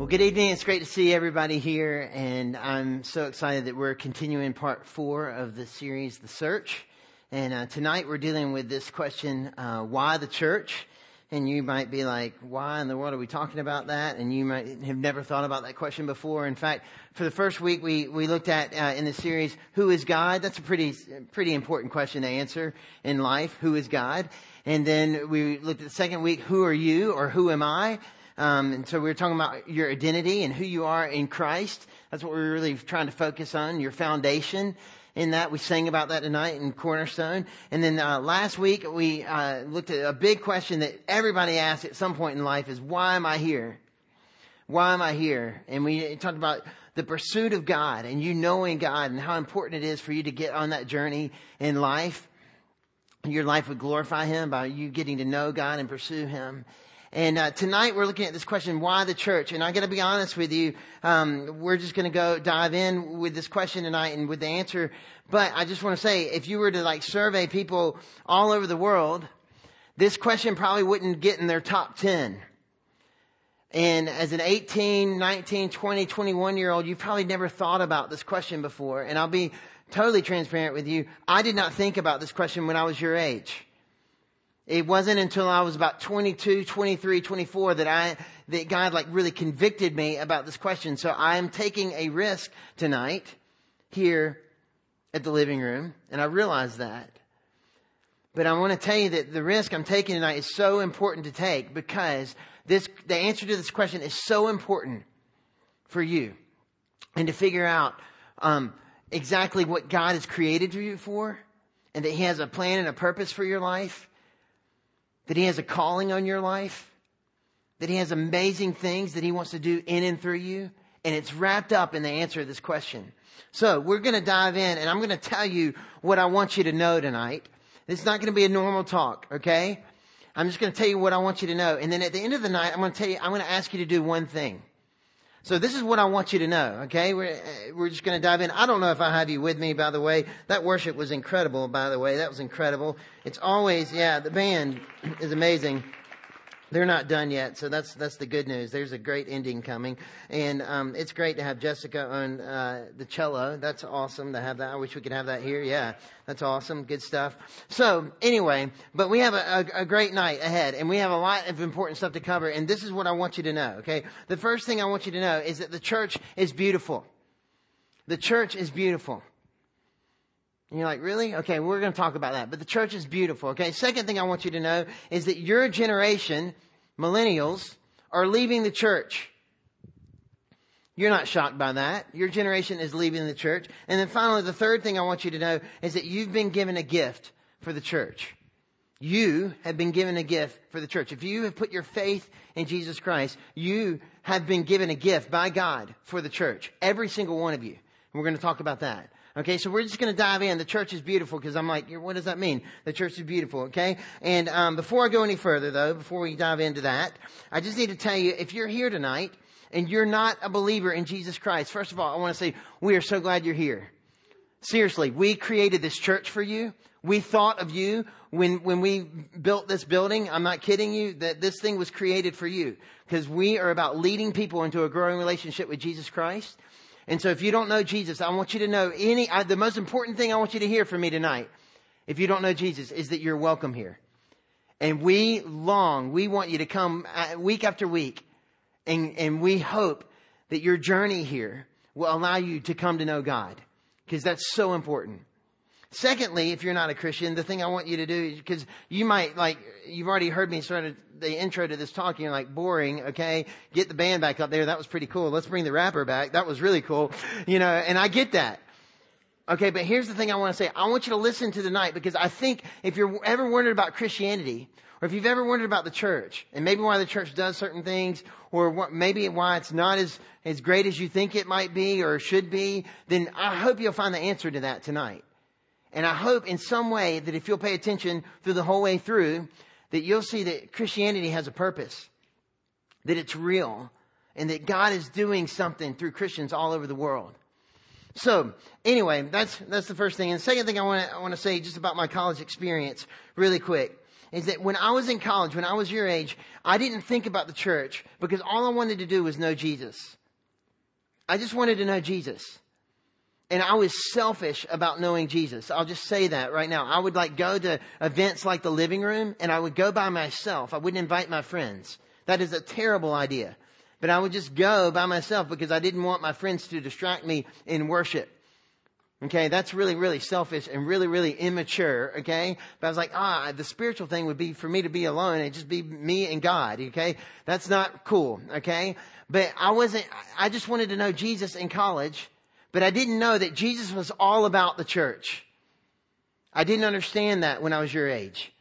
Well, good evening. It's great to see everybody here, and I'm so excited that we're continuing part four of the series, The Search. And uh, tonight we're dealing with this question, uh, why the church? And you might be like, why in the world are we talking about that? And you might have never thought about that question before. In fact, for the first week we, we looked at uh, in the series, who is God? That's a pretty, pretty important question to answer in life. Who is God? And then we looked at the second week, who are you or who am I? Um, and so we were talking about your identity and who you are in Christ. That's what we are really trying to focus on, your foundation in that. We sang about that tonight in Cornerstone. And then uh, last week we uh, looked at a big question that everybody asks at some point in life is, why am I here? Why am I here? And we talked about the pursuit of God and you knowing God and how important it is for you to get on that journey in life. Your life would glorify Him by you getting to know God and pursue Him. And uh, tonight we're looking at this question, why the church? And I got to be honest with you, um, we're just going to go dive in with this question tonight and with the answer. But I just want to say, if you were to like survey people all over the world, this question probably wouldn't get in their top 10. And as an 18, 19, 20, 21 year old, you've probably never thought about this question before. And I'll be totally transparent with you. I did not think about this question when I was your age. It wasn't until I was about 22, 23, 24 that I, that God like really convicted me about this question. So I am taking a risk tonight here at the living room, and I realize that. But I want to tell you that the risk I'm taking tonight is so important to take because this, the answer to this question is so important for you and to figure out, um, exactly what God has created you for and that He has a plan and a purpose for your life that He has a calling on your life, that He has amazing things that He wants to do in and through you. And it's wrapped up in the answer to this question. So we're going to dive in and I'm going to tell you what I want you to know tonight. It's not going to be a normal talk, okay? I'm just going to tell you what I want you to know. And then at the end of the night, I'm going to tell you, I'm going to ask you to do one thing. So this is what I want you to know, okay? We're, uh, we're just going to dive in. I don't know if I have you with me, by the way. That worship was incredible, by the way. That was incredible. It's always, yeah, the band is amazing. They're not done yet, so that's that's the good news. There's a great ending coming, and um, it's great to have Jessica on uh, the cello. That's awesome to have that. I wish we could have that here. Yeah, that's awesome. Good stuff. So anyway, but we have a, a, a great night ahead, and we have a lot of important stuff to cover. And this is what I want you to know. Okay, the first thing I want you to know is that the church is beautiful. The church is beautiful. And you're like, really? Okay, we're going to talk about that. But the church is beautiful. Okay. Second thing I want you to know is that your generation, millennials, are leaving the church. You're not shocked by that. Your generation is leaving the church. And then finally, the third thing I want you to know is that you've been given a gift for the church. You have been given a gift for the church. If you have put your faith in Jesus Christ, you have been given a gift by God for the church. Every single one of you. And we're going to talk about that. Okay, so we're just going to dive in. The church is beautiful because I'm like, what does that mean? The church is beautiful. Okay, and um, before I go any further, though, before we dive into that, I just need to tell you if you're here tonight and you're not a believer in Jesus Christ, first of all, I want to say we are so glad you're here. Seriously, we created this church for you. We thought of you when, when we built this building. I'm not kidding you that this thing was created for you because we are about leading people into a growing relationship with Jesus Christ. And so if you don't know Jesus, I want you to know any, I, the most important thing I want you to hear from me tonight, if you don't know Jesus, is that you're welcome here. And we long, we want you to come uh, week after week. And, and we hope that your journey here will allow you to come to know God. Because that's so important. Secondly, if you're not a Christian, the thing I want you to do is because you might like, you've already heard me sort of the intro to this talk, and you're like, boring, okay? Get the band back up there. That was pretty cool. Let's bring the rapper back. That was really cool. You know, and I get that. Okay, but here's the thing I want to say. I want you to listen to the night because I think if you're ever wondered about Christianity, or if you've ever wondered about the church, and maybe why the church does certain things, or what, maybe why it's not as, as great as you think it might be or should be, then I hope you'll find the answer to that tonight. And I hope in some way that if you'll pay attention through the whole way through, that you'll see that Christianity has a purpose, that it's real, and that God is doing something through Christians all over the world. So, anyway, that's, that's the first thing. And the second thing I want to, I want to say just about my college experience really quick is that when I was in college, when I was your age, I didn't think about the church because all I wanted to do was know Jesus. I just wanted to know Jesus. And I was selfish about knowing Jesus. I'll just say that right now. I would like go to events like the living room and I would go by myself. I wouldn't invite my friends. That is a terrible idea. But I would just go by myself because I didn't want my friends to distract me in worship. Okay, that's really, really selfish and really, really immature. Okay, but I was like, ah, the spiritual thing would be for me to be alone and just be me and God. Okay, that's not cool. Okay, but I wasn't. I just wanted to know Jesus in college, but I didn't know that Jesus was all about the church. I didn't understand that when I was your age.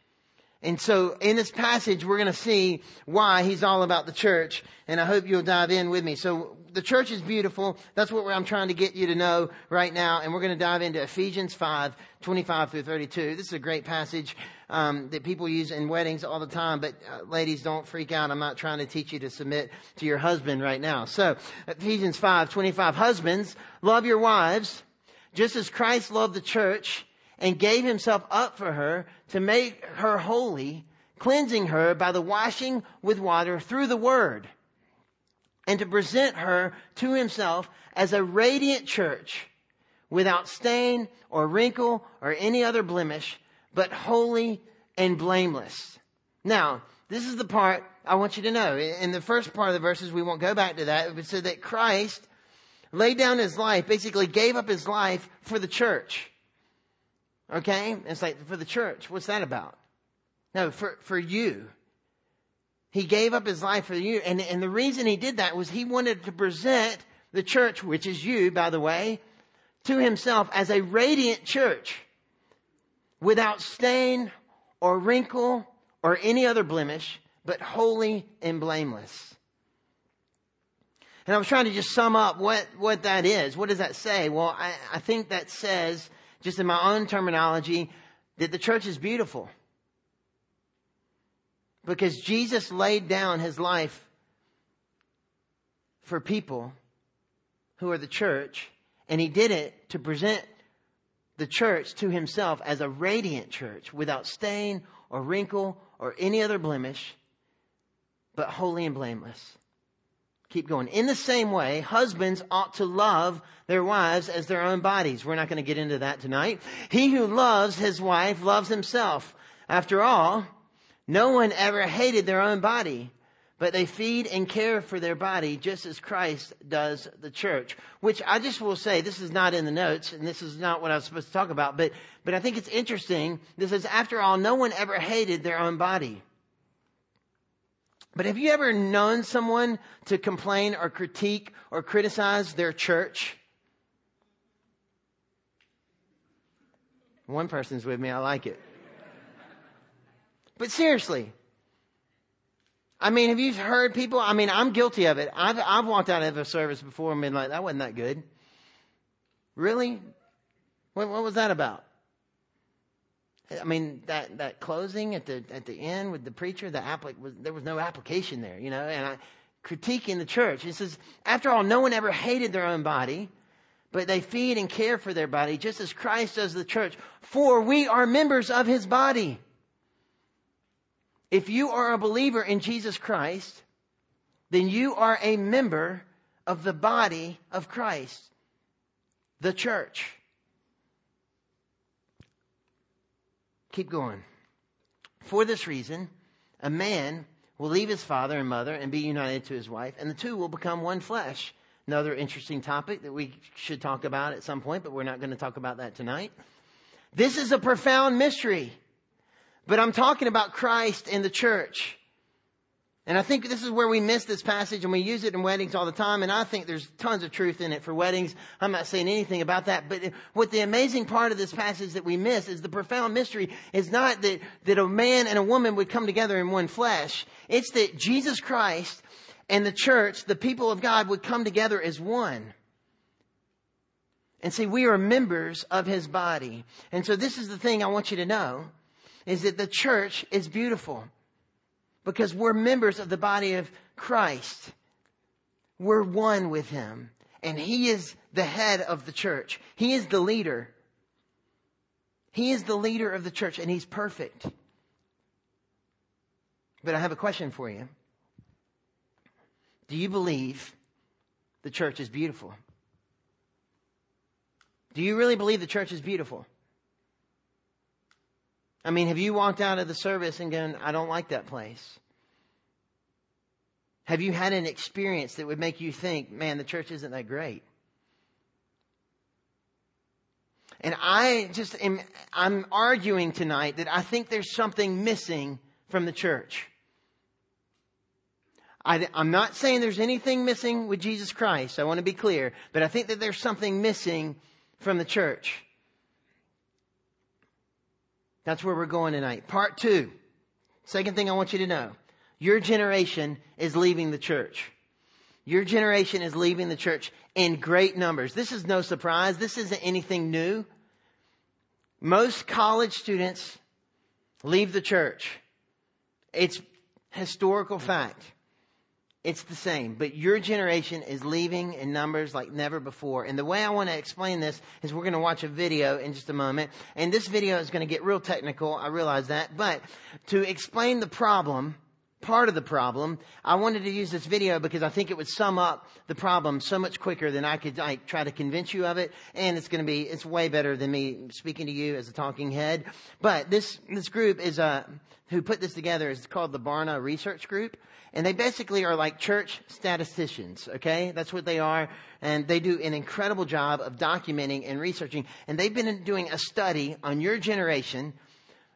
And so in this passage, we're going to see why he's all about the church. And I hope you'll dive in with me. So the church is beautiful. That's what I'm trying to get you to know right now. And we're going to dive into Ephesians 5, 25 through 32. This is a great passage um, that people use in weddings all the time. But uh, ladies, don't freak out. I'm not trying to teach you to submit to your husband right now. So Ephesians 5, 25. Husbands, love your wives just as Christ loved the church and gave himself up for her to make her holy, cleansing her by the washing with water through the word, and to present her to himself as a radiant church without stain or wrinkle or any other blemish, but holy and blameless. Now, this is the part I want you to know. In the first part of the verses, we won't go back to that. but said that Christ laid down his life, basically gave up his life for the church. Okay? It's like for the church. What's that about? No, for, for you. He gave up his life for you. And, and the reason he did that was he wanted to present the church, which is you, by the way, to himself as a radiant church without stain or wrinkle or any other blemish, but holy and blameless. And I was trying to just sum up what, what that is. What does that say? Well, I, I think that says just in my own terminology, that the church is beautiful. Because Jesus laid down his life for people who are the church, and he did it to present the church to himself as a radiant church without stain or wrinkle or any other blemish, but holy and blameless. Keep going. In the same way, husbands ought to love their wives as their own bodies. We're not going to get into that tonight. He who loves his wife loves himself. After all, no one ever hated their own body, but they feed and care for their body just as Christ does the church. Which I just will say, this is not in the notes, and this is not what I was supposed to talk about, but, but I think it's interesting. This is, after all, no one ever hated their own body. But have you ever known someone to complain or critique or criticize their church? One person's with me. I like it. But seriously, I mean, have you heard people? I mean, I'm guilty of it. I've, I've walked out of a service before and been like, that wasn't that good. Really? What, what was that about? I mean, that, that closing at the, at the end with the preacher, the applic- was, there was no application there, you know, and I, critiquing the church. It says, after all, no one ever hated their own body, but they feed and care for their body just as Christ does the church. For we are members of his body. If you are a believer in Jesus Christ, then you are a member of the body of Christ, the church. Keep going. For this reason, a man will leave his father and mother and be united to his wife, and the two will become one flesh. Another interesting topic that we should talk about at some point, but we're not going to talk about that tonight. This is a profound mystery, but I'm talking about Christ and the church. And I think this is where we miss this passage and we use it in weddings all the time. And I think there's tons of truth in it for weddings. I'm not saying anything about that. But what the amazing part of this passage that we miss is the profound mystery is not that, that a man and a woman would come together in one flesh. It's that Jesus Christ and the church, the people of God would come together as one. And see, we are members of his body. And so this is the thing I want you to know is that the church is beautiful because we're members of the body of Christ. We're one with him. And he is the head of the church. He is the leader. He is the leader of the church and he's perfect. But I have a question for you. Do you believe the church is beautiful? Do you really believe the church is beautiful? I mean, have you walked out of the service and gone, I don't like that place? Have you had an experience that would make you think, man, the church isn't that great? And I just am, I'm arguing tonight that I think there's something missing from the church. I, am not saying there's anything missing with Jesus Christ. I want to be clear, but I think that there's something missing from the church. That's where we're going tonight. Part two. Second thing I want you to know. Your generation is leaving the church. Your generation is leaving the church in great numbers. This is no surprise. This isn't anything new. Most college students leave the church. It's historical fact. It's the same, but your generation is leaving in numbers like never before. And the way I want to explain this is we're going to watch a video in just a moment. And this video is going to get real technical. I realize that. But to explain the problem, part of the problem. I wanted to use this video because I think it would sum up the problem so much quicker than I could like, try to convince you of it. And it's going to be, it's way better than me speaking to you as a talking head. But this, this group is, uh, who put this together is called the Barna Research Group. And they basically are like church statisticians, okay? That's what they are. And they do an incredible job of documenting and researching. And they've been doing a study on your generation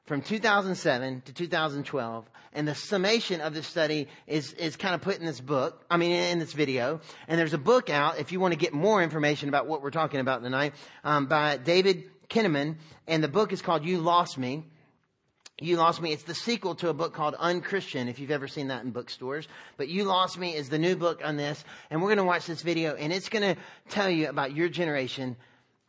from 2007 to 2012. And the summation of this study is, is kind of put in this book, I mean, in this video. And there's a book out, if you want to get more information about what we're talking about tonight, um, by David Kinnaman. And the book is called You Lost Me. You Lost Me. It's the sequel to a book called Unchristian, if you've ever seen that in bookstores. But You Lost Me is the new book on this. And we're going to watch this video, and it's going to tell you about your generation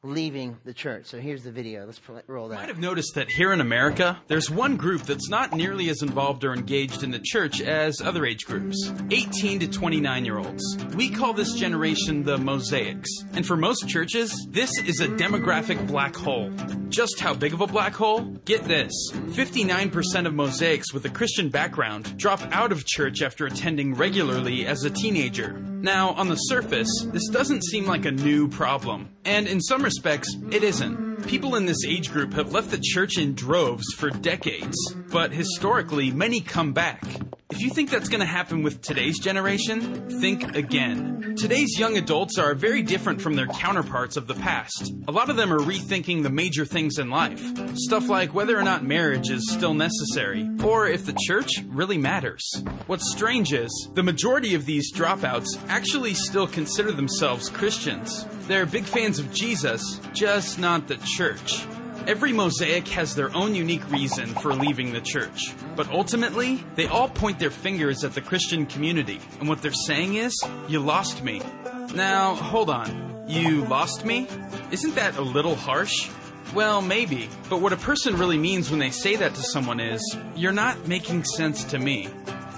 leaving the church. So here's the video. Let's roll that. You might have noticed that here in America, there's one group that's not nearly as involved or engaged in the church as other age groups 18 to 29 year olds. We call this generation the Mosaics. And for most churches, this is a demographic black hole. Just how big of a black hole? Get this 59% of Mosaics with a Christian background drop out of church after attending regularly as a teenager. Now, on the surface, this doesn't seem like a new problem. And in some it isn't. People in this age group have left the church in droves for decades, but historically, many come back. If you think that's going to happen with today's generation, think again. Today's young adults are very different from their counterparts of the past. A lot of them are rethinking the major things in life. Stuff like whether or not marriage is still necessary, or if the church really matters. What's strange is, the majority of these dropouts actually still consider themselves Christians. They're big fans of Jesus, just not the church. Every mosaic has their own unique reason for leaving the church. But ultimately, they all point their fingers at the Christian community. And what they're saying is, you lost me. Now, hold on. You lost me? Isn't that a little harsh? Well, maybe. But what a person really means when they say that to someone is, you're not making sense to me.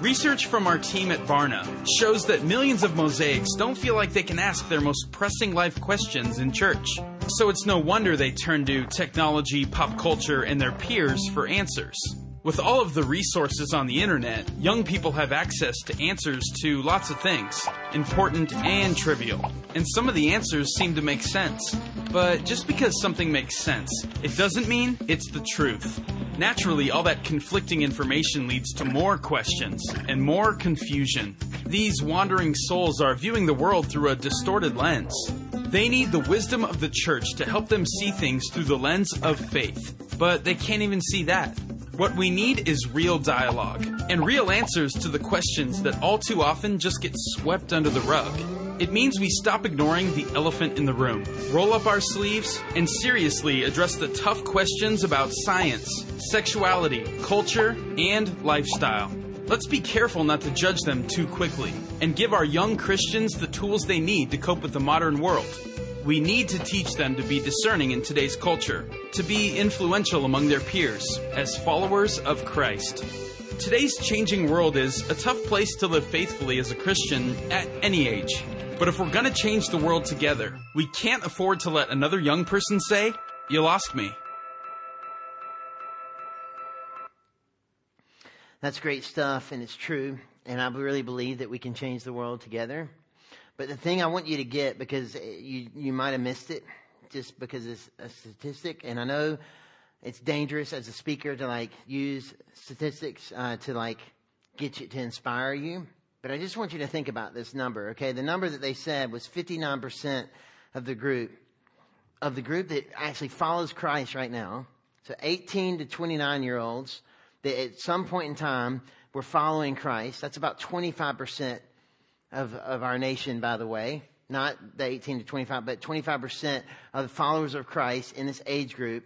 Research from our team at Barna shows that millions of mosaics don't feel like they can ask their most pressing life questions in church. So it's no wonder they turn to technology, pop culture, and their peers for answers. With all of the resources on the internet, young people have access to answers to lots of things, important and trivial. And some of the answers seem to make sense. But just because something makes sense, it doesn't mean it's the truth. Naturally, all that conflicting information leads to more questions and more confusion. These wandering souls are viewing the world through a distorted lens. They need the wisdom of the church to help them see things through the lens of faith, but they can't even see that. What we need is real dialogue and real answers to the questions that all too often just get swept under the rug. It means we stop ignoring the elephant in the room, roll up our sleeves, and seriously address the tough questions about science, sexuality, culture, and lifestyle. Let's be careful not to judge them too quickly and give our young Christians the tools they need to cope with the modern world. We need to teach them to be discerning in today's culture, to be influential among their peers as followers of Christ. Today's changing world is a tough place to live faithfully as a Christian at any age. But if we're going to change the world together, we can't afford to let another young person say, You lost me. That's great stuff, and it's true. And I really believe that we can change the world together. But the thing I want you to get, because you, you might have missed it, just because it's a statistic, and I know it's dangerous as a speaker to like use statistics uh, to like get you to inspire you. But I just want you to think about this number, okay? The number that they said was 59% of the group, of the group that actually follows Christ right now. So 18 to 29 year olds that at some point in time were following Christ. That's about 25% of, of our nation, by the way. Not the 18 to 25, but 25% of the followers of Christ in this age group.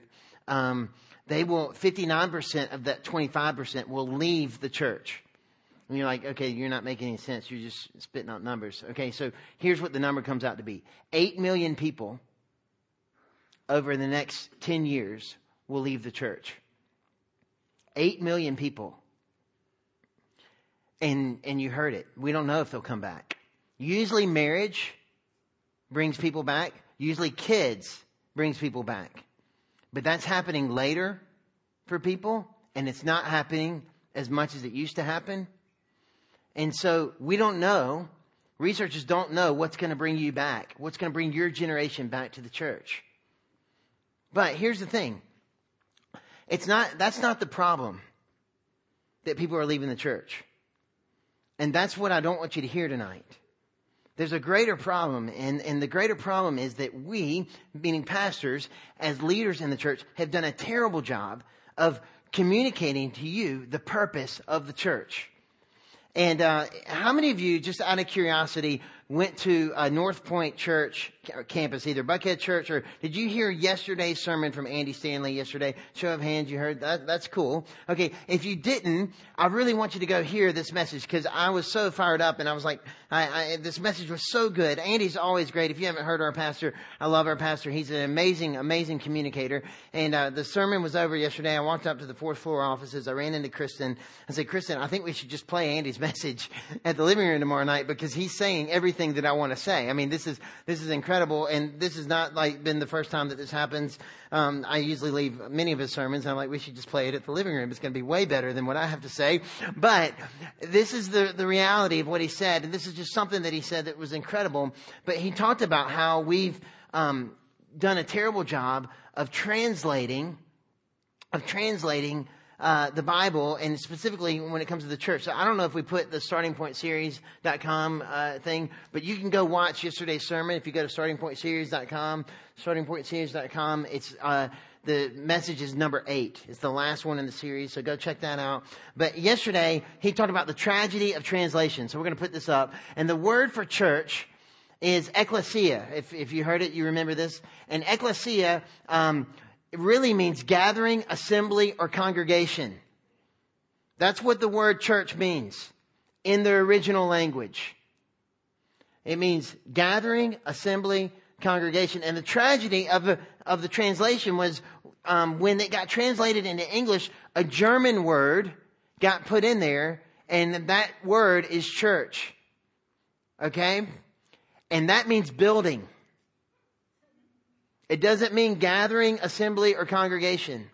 Um, they will, 59% of that 25% will leave the church. And you're like, okay, you're not making any sense. You're just spitting out numbers. Okay, so here's what the number comes out to be 8 million people over the next 10 years will leave the church. 8 million people. And, and you heard it. We don't know if they'll come back. Usually marriage brings people back. Usually kids brings people back. But that's happening later for people and it's not happening as much as it used to happen. And so we don't know. Researchers don't know what's going to bring you back, what's going to bring your generation back to the church. But here's the thing. It's not, that's not the problem that people are leaving the church. And that's what I don't want you to hear tonight. There's a greater problem, and, and the greater problem is that we, meaning pastors, as leaders in the church, have done a terrible job of communicating to you the purpose of the church. And uh, how many of you, just out of curiosity, went to a North Point Church campus, either Buckhead Church or did you hear yesterday's sermon from Andy Stanley yesterday? Show of hands, you heard that? That's cool. Okay, if you didn't, I really want you to go hear this message because I was so fired up and I was like, I, I, this message was so good. Andy's always great. If you haven't heard our pastor, I love our pastor. He's an amazing, amazing communicator. And uh, the sermon was over yesterday. I walked up to the fourth floor offices. I ran into Kristen. I said, Kristen, I think we should just play Andy's message at the living room tomorrow night because he's saying everything that I want to say. I mean, this is, this is incredible. And this has not like been the first time that this happens. Um, I usually leave many of his sermons. I'm like, we should just play it at the living room. It's going to be way better than what I have to say. But this is the, the reality of what he said. And this is just something that he said that was incredible. But he talked about how we've, um, done a terrible job of translating, of translating uh, the Bible and specifically when it comes to the church. So I don't know if we put the startingpointseries.com uh, thing, but you can go watch yesterday's sermon if you go to startingpointseries.com, startingpointseries.com. It's uh, the message is number eight. It's the last one in the series, so go check that out. But yesterday he talked about the tragedy of translation. So we're going to put this up, and the word for church is ecclesia. If, if you heard it, you remember this. And ecclesia um, it really means gathering, assembly, or congregation. That's what the word church means in the original language. It means gathering, assembly, congregation. And the tragedy of the, of the translation was um, when it got translated into English, a German word got put in there, and that word is church. Okay? And that means building. It doesn't mean gathering, assembly, or congregation.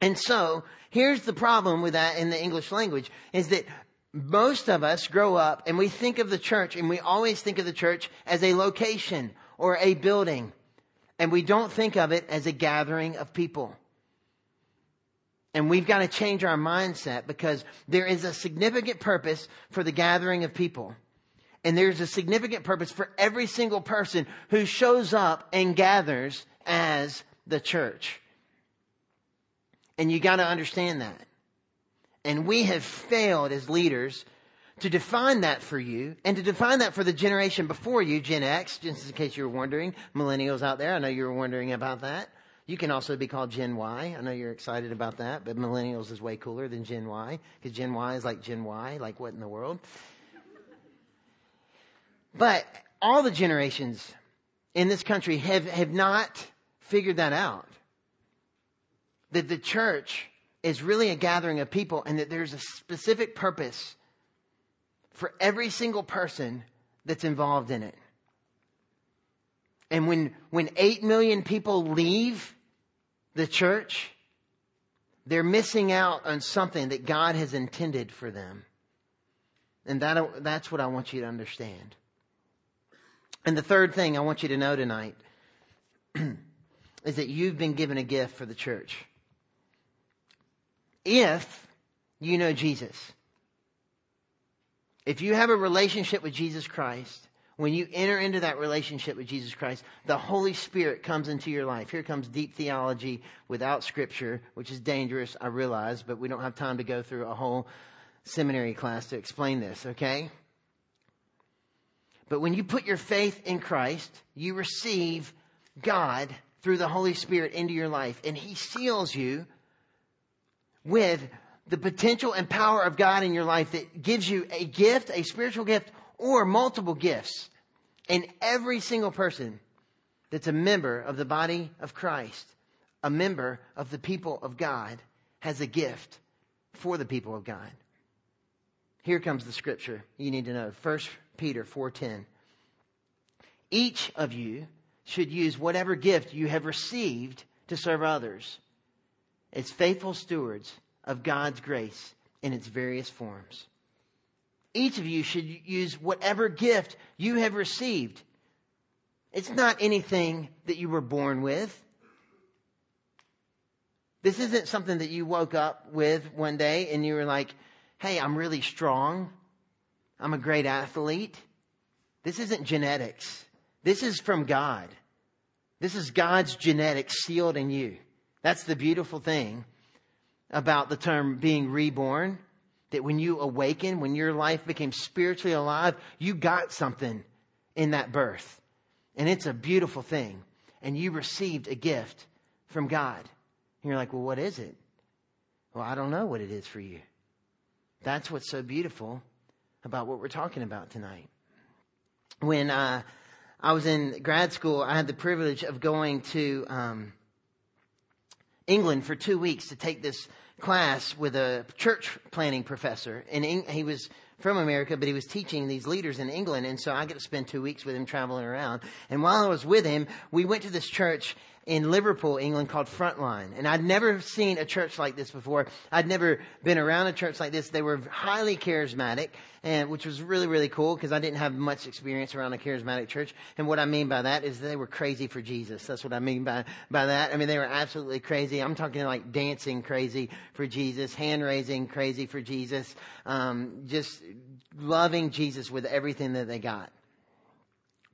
And so, here's the problem with that in the English language, is that most of us grow up and we think of the church and we always think of the church as a location or a building. And we don't think of it as a gathering of people. And we've got to change our mindset because there is a significant purpose for the gathering of people. And there's a significant purpose for every single person who shows up and gathers as the church. And you got to understand that. And we have failed as leaders to define that for you and to define that for the generation before you, Gen X, just in case you were wondering, millennials out there. I know you were wondering about that. You can also be called Gen Y. I know you're excited about that, but millennials is way cooler than Gen Y because Gen Y is like Gen Y, like what in the world? But all the generations in this country have, have not figured that out. That the church is really a gathering of people and that there's a specific purpose for every single person that's involved in it. And when, when 8 million people leave the church, they're missing out on something that God has intended for them. And that, that's what I want you to understand. And the third thing I want you to know tonight is that you've been given a gift for the church. If you know Jesus, if you have a relationship with Jesus Christ, when you enter into that relationship with Jesus Christ, the Holy Spirit comes into your life. Here comes deep theology without scripture, which is dangerous, I realize, but we don't have time to go through a whole seminary class to explain this, okay? But when you put your faith in Christ, you receive God through the Holy Spirit into your life, and He seals you with the potential and power of God in your life that gives you a gift, a spiritual gift, or multiple gifts. And every single person that's a member of the body of Christ, a member of the people of God, has a gift for the people of God. Here comes the scripture you need to know. 1 Peter 4:10. Each of you should use whatever gift you have received to serve others as faithful stewards of God's grace in its various forms. Each of you should use whatever gift you have received. It's not anything that you were born with. This isn't something that you woke up with one day and you were like, hey, I'm really strong. I'm a great athlete. This isn't genetics. This is from God. This is God's genetics sealed in you. That's the beautiful thing about the term being reborn. That when you awaken, when your life became spiritually alive, you got something in that birth. And it's a beautiful thing. And you received a gift from God. And you're like, well, what is it? Well, I don't know what it is for you. That's what's so beautiful about what we're talking about tonight. When uh, I was in grad school, I had the privilege of going to um, England for two weeks to take this class with a church planning professor. And he was from America, but he was teaching these leaders in England. And so I got to spend two weeks with him traveling around. And while I was with him, we went to this church in Liverpool, England called Frontline. And I'd never seen a church like this before. I'd never been around a church like this. They were highly charismatic, and which was really, really cool because I didn't have much experience around a charismatic church. And what I mean by that is they were crazy for Jesus. That's what I mean by, by that. I mean, they were absolutely crazy. I'm talking like dancing crazy for Jesus, hand raising crazy for Jesus, um, just loving Jesus with everything that they got.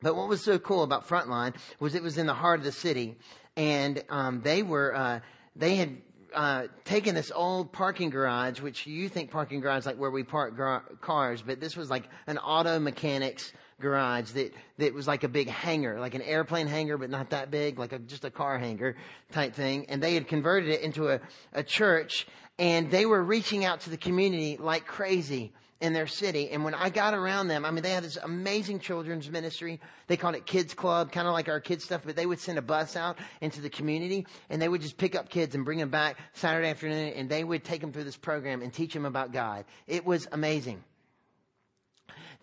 But what was so cool about Frontline was it was in the heart of the city and um, they were uh, they had uh, taken this old parking garage, which you think parking garage like where we park gar- cars, but this was like an auto mechanics garage that that was like a big hangar, like an airplane hangar, but not that big, like a, just a car hangar type thing. And they had converted it into a, a church, and they were reaching out to the community like crazy in their city. And when I got around them, I mean, they had this amazing children's ministry. They called it Kids Club, kind of like our kids stuff, but they would send a bus out into the community and they would just pick up kids and bring them back Saturday afternoon and they would take them through this program and teach them about God. It was amazing.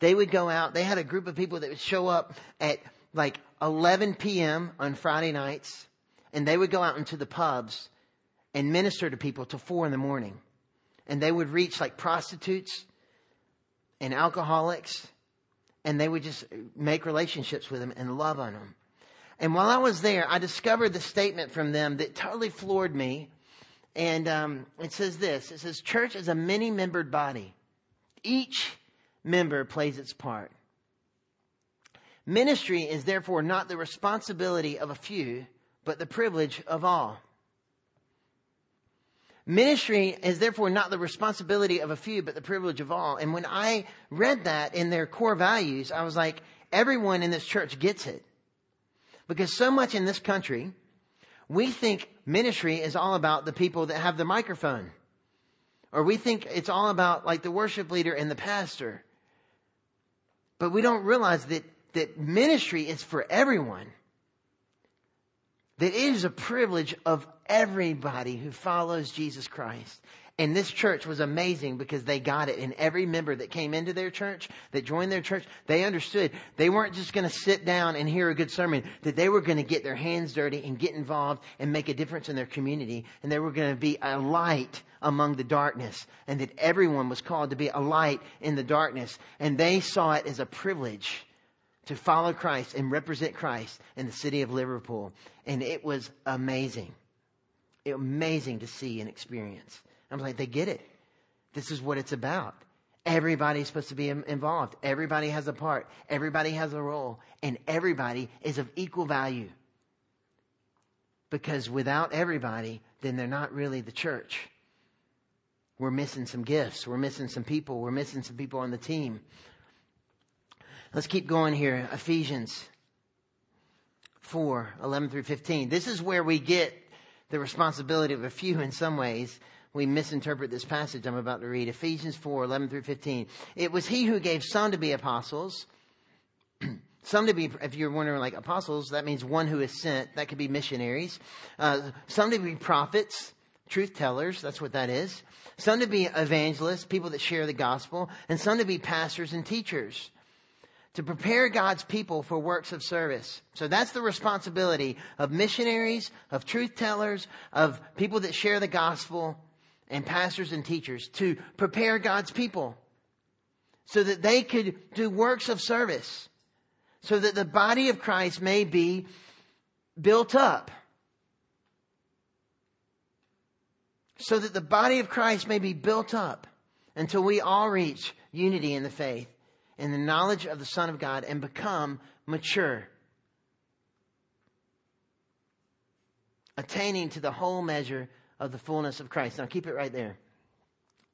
They would go out. They had a group of people that would show up at like 11 p.m. on Friday nights and they would go out into the pubs and minister to people till four in the morning. And they would reach like prostitutes and alcoholics, and they would just make relationships with them and love on them. And while I was there, I discovered the statement from them that totally floored me. And um, it says this it says, Church is a many membered body, each member plays its part. Ministry is therefore not the responsibility of a few, but the privilege of all. Ministry is therefore not the responsibility of a few, but the privilege of all. And when I read that in their core values, I was like, everyone in this church gets it. Because so much in this country, we think ministry is all about the people that have the microphone. Or we think it's all about like the worship leader and the pastor. But we don't realize that, that ministry is for everyone. That it is a privilege of everybody who follows Jesus Christ. And this church was amazing because they got it. And every member that came into their church, that joined their church, they understood they weren't just going to sit down and hear a good sermon, that they were going to get their hands dirty and get involved and make a difference in their community. And they were going to be a light among the darkness. And that everyone was called to be a light in the darkness. And they saw it as a privilege to follow Christ and represent Christ in the city of Liverpool. And it was amazing. It, Amazing to see and experience. I'm like, they get it. This is what it's about. Everybody's supposed to be involved. Everybody has a part. Everybody has a role. And everybody is of equal value. Because without everybody, then they're not really the church. We're missing some gifts. We're missing some people. We're missing some people on the team. Let's keep going here. Ephesians 4 11 through 15. This is where we get the responsibility of a few in some ways we misinterpret this passage I'm about to read. Ephesians 4, 11 through 15. It was he who gave some to be apostles, some to be, if you're wondering like apostles, that means one who is sent. That could be missionaries. Uh, some to be prophets, truth tellers. That's what that is. Some to be evangelists, people that share the gospel, and some to be pastors and teachers to prepare God's people for works of service. So that's the responsibility of missionaries, of truth tellers, of people that share the gospel, and pastors and teachers to prepare God's people so that they could do works of service, so that the body of Christ may be built up. So that the body of Christ may be built up until we all reach unity in the faith and the knowledge of the Son of God and become mature, attaining to the whole measure of the fullness of Christ. Now keep it right there.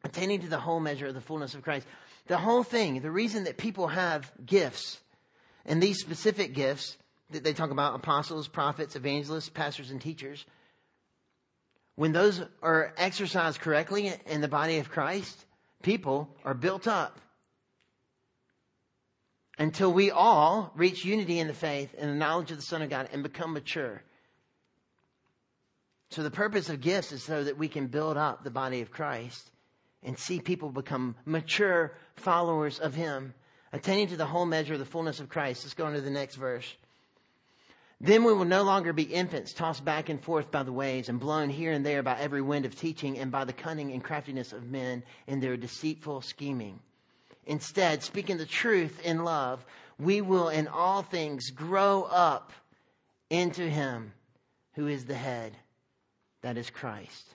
Attaining to the whole measure of the fullness of Christ. The whole thing, the reason that people have gifts, and these specific gifts that they talk about apostles, prophets, evangelists, pastors, and teachers, when those are exercised correctly in the body of Christ, people are built up until we all reach unity in the faith and the knowledge of the Son of God and become mature. So the purpose of gifts is so that we can build up the body of Christ and see people become mature followers of Him, attaining to the whole measure of the fullness of Christ. Let's go on to the next verse. Then we will no longer be infants tossed back and forth by the waves and blown here and there by every wind of teaching and by the cunning and craftiness of men in their deceitful scheming. Instead, speaking the truth in love, we will in all things grow up into Him who is the head that is Christ.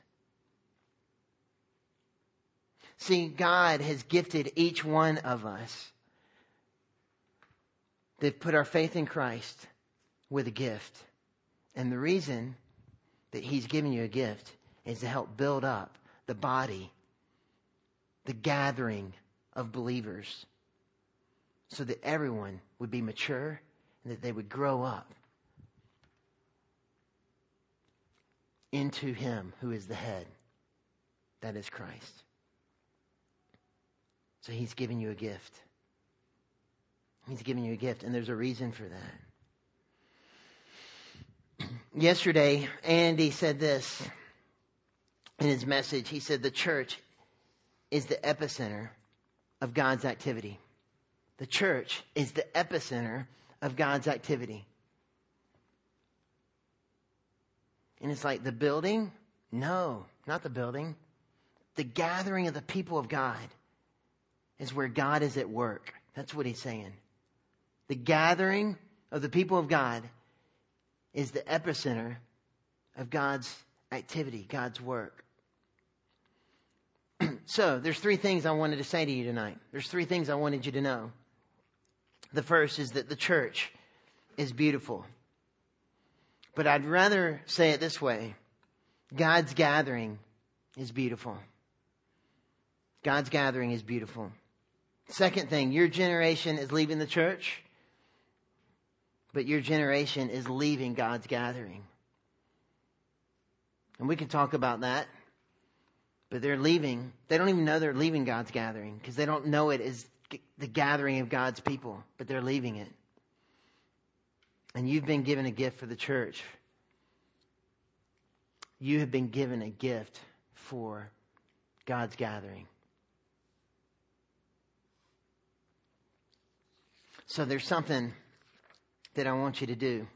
See, God has gifted each one of us. They've put our faith in Christ with a gift. And the reason that He's given you a gift is to help build up the body, the gathering of believers, so that everyone would be mature and that they would grow up into him who is the head. That is Christ. So he's giving you a gift. He's giving you a gift, and there's a reason for that. Yesterday, Andy said this in his message. He said, The church is the epicenter of God's activity. The church is the epicenter of God's activity. And it's like the building? No, not the building. The gathering of the people of God is where God is at work. That's what he's saying. The gathering of the people of God is the epicenter of God's activity, God's work. So, there's three things I wanted to say to you tonight. There's three things I wanted you to know. The first is that the church is beautiful. But I'd rather say it this way God's gathering is beautiful. God's gathering is beautiful. Second thing, your generation is leaving the church, but your generation is leaving God's gathering. And we can talk about that. But they're leaving. They don't even know they're leaving God's gathering because they don't know it as the gathering of God's people, but they're leaving it and you've been given a gift for the church. You have been given a gift for God's gathering. So there's something that I want you to do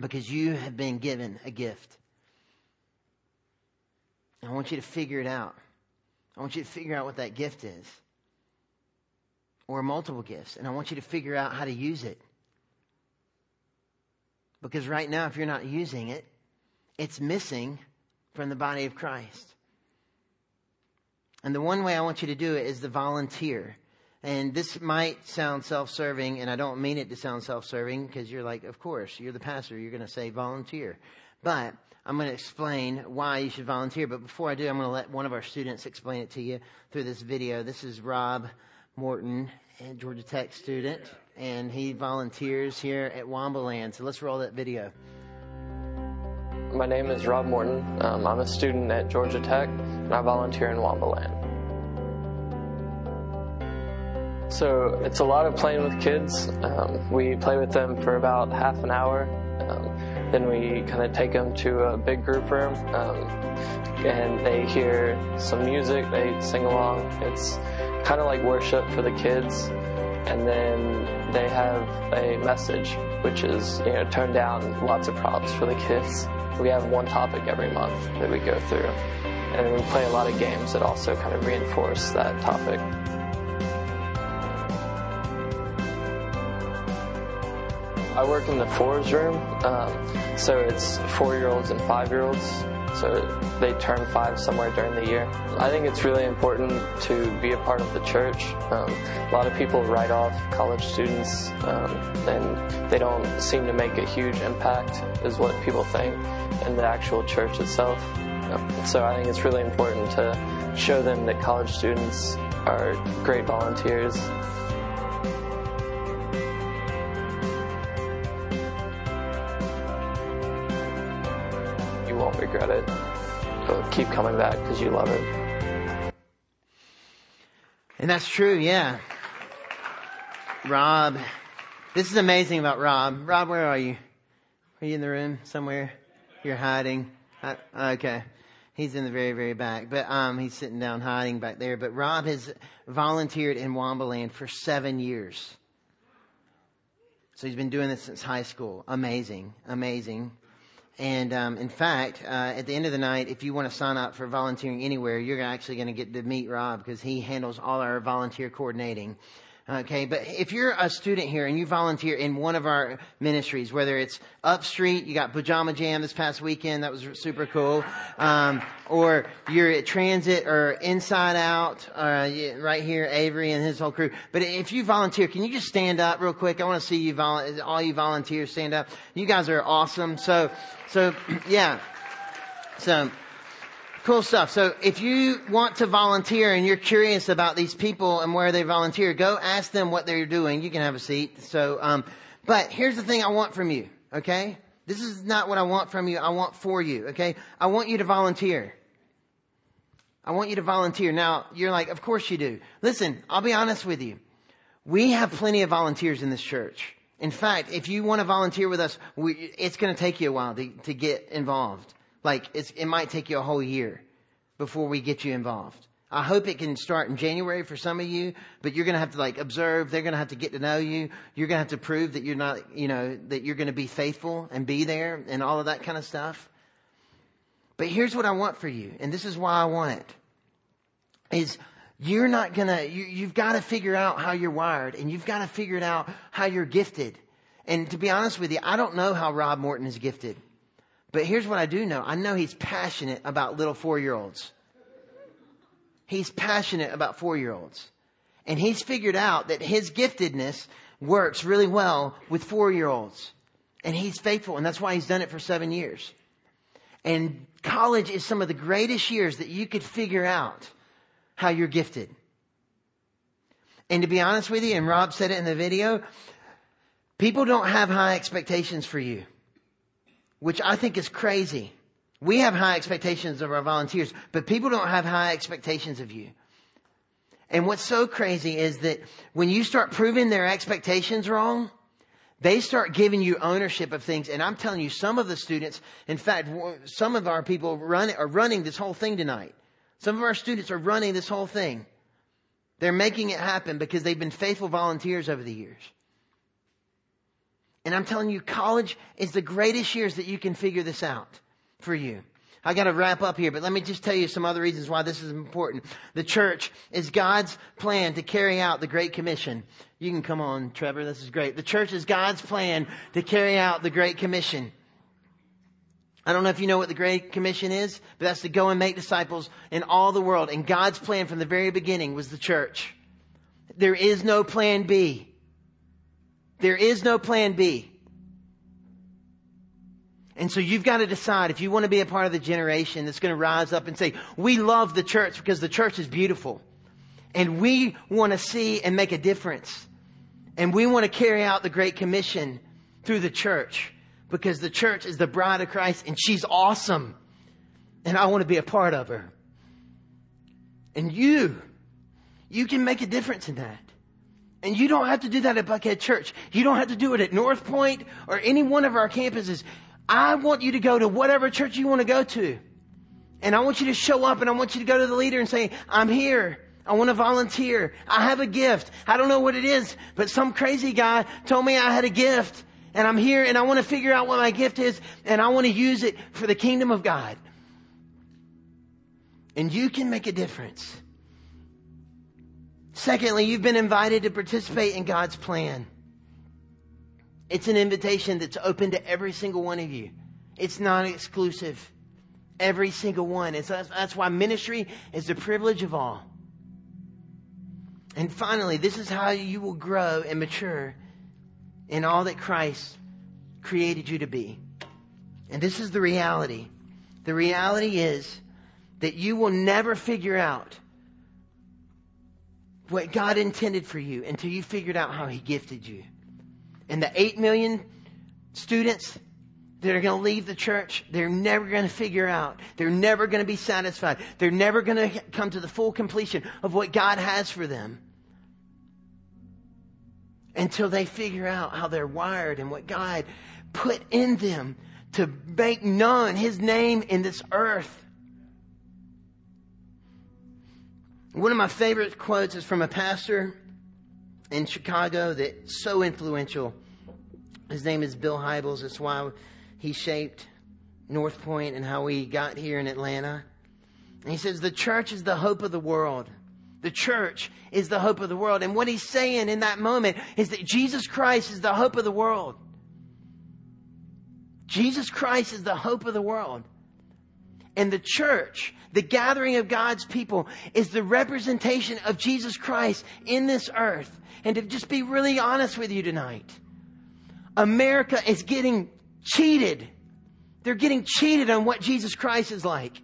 because you have been given a gift. I want you to figure it out. I want you to figure out what that gift is or multiple gifts. And I want you to figure out how to use it. Because right now, if you're not using it, it's missing from the body of Christ. And the one way I want you to do it is the volunteer. And this might sound self serving, and I don't mean it to sound self serving because you're like, of course, you're the pastor, you're going to say volunteer. But I'm going to explain why you should volunteer. But before I do, I'm going to let one of our students explain it to you through this video. This is Rob Morton, a Georgia Tech student, and he volunteers here at Waumba Land. So let's roll that video. My name is Rob Morton. Um, I'm a student at Georgia Tech, and I volunteer in Waumba Land. So it's a lot of playing with kids. Um, we play with them for about half an hour. Um, then we kind of take them to a big group room, um, and they hear some music. They sing along. It's kind of like worship for the kids. And then they have a message, which is, you know, turn down lots of props for the kids. We have one topic every month that we go through. And we play a lot of games that also kind of reinforce that topic. I work in the fours room, um, so it's four-year-olds and five-year-olds so they turn five somewhere during the year. I think it's really important to be a part of the church. Um, a lot of people write off college students um, and they don't seem to make a huge impact, is what people think, in the actual church itself. Um, so I think it's really important to show them that college students are great volunteers regret it. You'll keep coming back because you love it. And that's true, yeah. Rob, this is amazing about Rob. Rob, where are you? Are you in the room somewhere? You're hiding. okay. He's in the very, very back, but um, he's sitting down hiding back there. But Rob has volunteered in Waumba Land for seven years. So he's been doing this since high school. Amazing, amazing. And um, in fact, uh, at the end of the night, if you want to sign up for volunteering anywhere, you're actually going to get to meet Rob because he handles all our volunteer coordinating. Okay, but if you're a student here and you volunteer in one of our ministries, whether it's Upstreet, you got Pajama Jam this past weekend, that was super cool, um, or you're at Transit or Inside Out, uh, right here, Avery and his whole crew. But if you volunteer, can you just stand up real quick? I want to see you, vol- all you volunteers stand up. You guys are awesome. So, so yeah, so. Cool stuff. So if you want to volunteer and you're curious about these people and where they volunteer, go ask them what they're doing. You can have a seat. So, um, but here's the thing I want from you. Okay. This is not what I want from you. I want for you. Okay. I want you to volunteer. I want you to volunteer. Now, you're like, of course you do. Listen, I'll be honest with you. We have plenty of volunteers in this church. In fact, if you want to volunteer with us, we, it's going to take you a while to, to get involved. Like, it might take you a whole year before we get you involved. I hope it can start in January for some of you, but you're going to have to like observe. They're going to have to get to know you. You're going to have to prove that you're not, you know, that you're going to be faithful and be there and all of that kind of stuff. But here's what I want for you, and this is why I want it, is you're not gonna, you, you've got to figure out how you're wired and you've got to figure it out how you're gifted. And to be honest with you, I don't know how Rob Morton is gifted. But here's what I do know. I know he's passionate about little four year olds. He's passionate about four year olds. And he's figured out that his giftedness works really well with four year olds. And he's faithful, and that's why he's done it for seven years. And college is some of the greatest years that you could figure out how you're gifted. And to be honest with you, and Rob said it in the video, people don't have high expectations for you which I think is crazy. We have high expectations of our volunteers, but people don't have high expectations of you. And what's so crazy is that when you start proving their expectations wrong, they start giving you ownership of things. And I'm telling you, some of the students, in fact, some of our people run, are running this whole thing tonight. Some of our students are running this whole thing. They're making it happen because they've been faithful volunteers over the years. And I'm telling you, college is the greatest years that you can figure this out for you. I got to wrap up here, but let me just tell you some other reasons why this is important. The church is God's plan to carry out the Great Commission. You can come on, Trevor. This is great. The church is God's plan to carry out the Great Commission. I don't know if you know what the Great Commission is, but that's to go and make disciples in all the world. And God's plan from the very beginning was the church. There is no plan B. There is no plan B. And so you've got to decide if you want to be a part of the generation that's going to rise up and say, we love the church because the church is beautiful. And we want to see and make a difference. And we want to carry out the Great Commission through the church because the church is the bride of Christ and she's awesome. And I want to be a part of her. And you, you can make a difference in that. And you don't have to do that at Buckhead Church. You don't have to do it at North Point or any one of our campuses. I want you to go to whatever church you want to go to. And I want you to show up and I want you to go to the leader and say, I'm here. I want to volunteer. I have a gift. I don't know what it is, but some crazy guy told me I had a gift and I'm here and I want to figure out what my gift is and I want to use it for the kingdom of God. And you can make a difference. Secondly, you've been invited to participate in God's plan. It's an invitation that's open to every single one of you. It's not exclusive. Every single one. It's, that's why ministry is the privilege of all. And finally, this is how you will grow and mature in all that Christ created you to be. And this is the reality. The reality is that you will never figure out what God intended for you until you figured out how He gifted you and the 8 million students that are going to leave the church, they're never going to figure out. They're never going to be satisfied. They're never going to come to the full completion of what God has for them until they figure out how they're wired and what God put in them to make known His name in this earth. One of my favorite quotes is from a pastor in Chicago that's so influential. His name is Bill Hybels. That's why he shaped North Point and how we got here in Atlanta. And he says, The church is the hope of the world. The church is the hope of the world. And what he's saying in that moment is that Jesus Christ is the hope of the world. Jesus Christ is the hope of the world. And the church, the gathering of God's people, is the representation of Jesus Christ in this earth. And to just be really honest with you tonight, America is getting cheated. They're getting cheated on what Jesus Christ is like.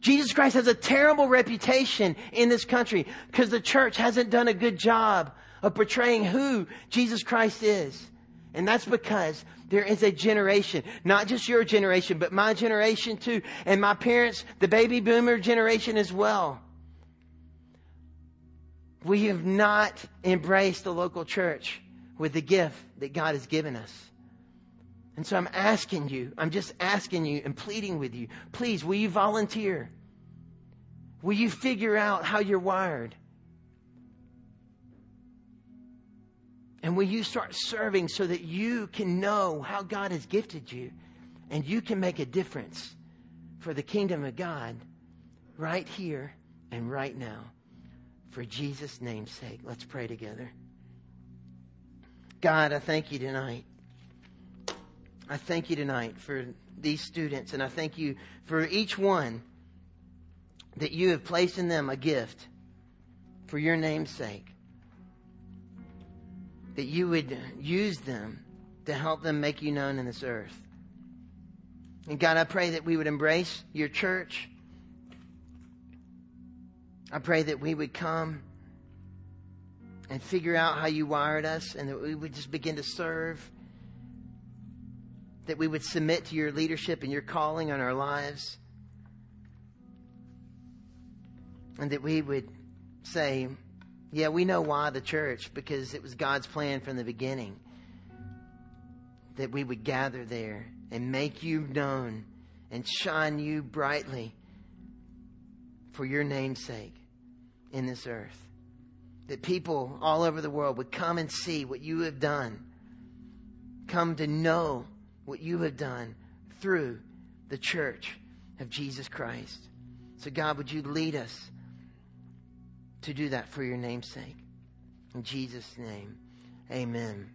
Jesus Christ has a terrible reputation in this country because the church hasn't done a good job of portraying who Jesus Christ is. And that's because there is a generation, not just your generation, but my generation too, and my parents, the baby boomer generation as well. We have not embraced the local church with the gift that God has given us. And so I'm asking you, I'm just asking you and pleading with you, please, will you volunteer? Will you figure out how you're wired? And will you start serving so that you can know how God has gifted you and you can make a difference for the kingdom of God right here and right now? For Jesus' name's sake, let's pray together. God, I thank you tonight. I thank you tonight for these students, and I thank you for each one that you have placed in them a gift for your name's sake that you would use them to help them make you known in this earth. And God, I pray that we would embrace your church. I pray that we would come and figure out how you wired us and that we would just begin to serve. That we would submit to your leadership and your calling on our lives. And that we would say, yeah, we know why the church, because it was God's plan from the beginning that we would gather there and make you known and shine you brightly for your name's sake in this earth. That people all over the world would come and see what you have done, come to know what you have done through the church of Jesus Christ. So, God, would you lead us to do that for your name's sake? In Jesus' name, amen.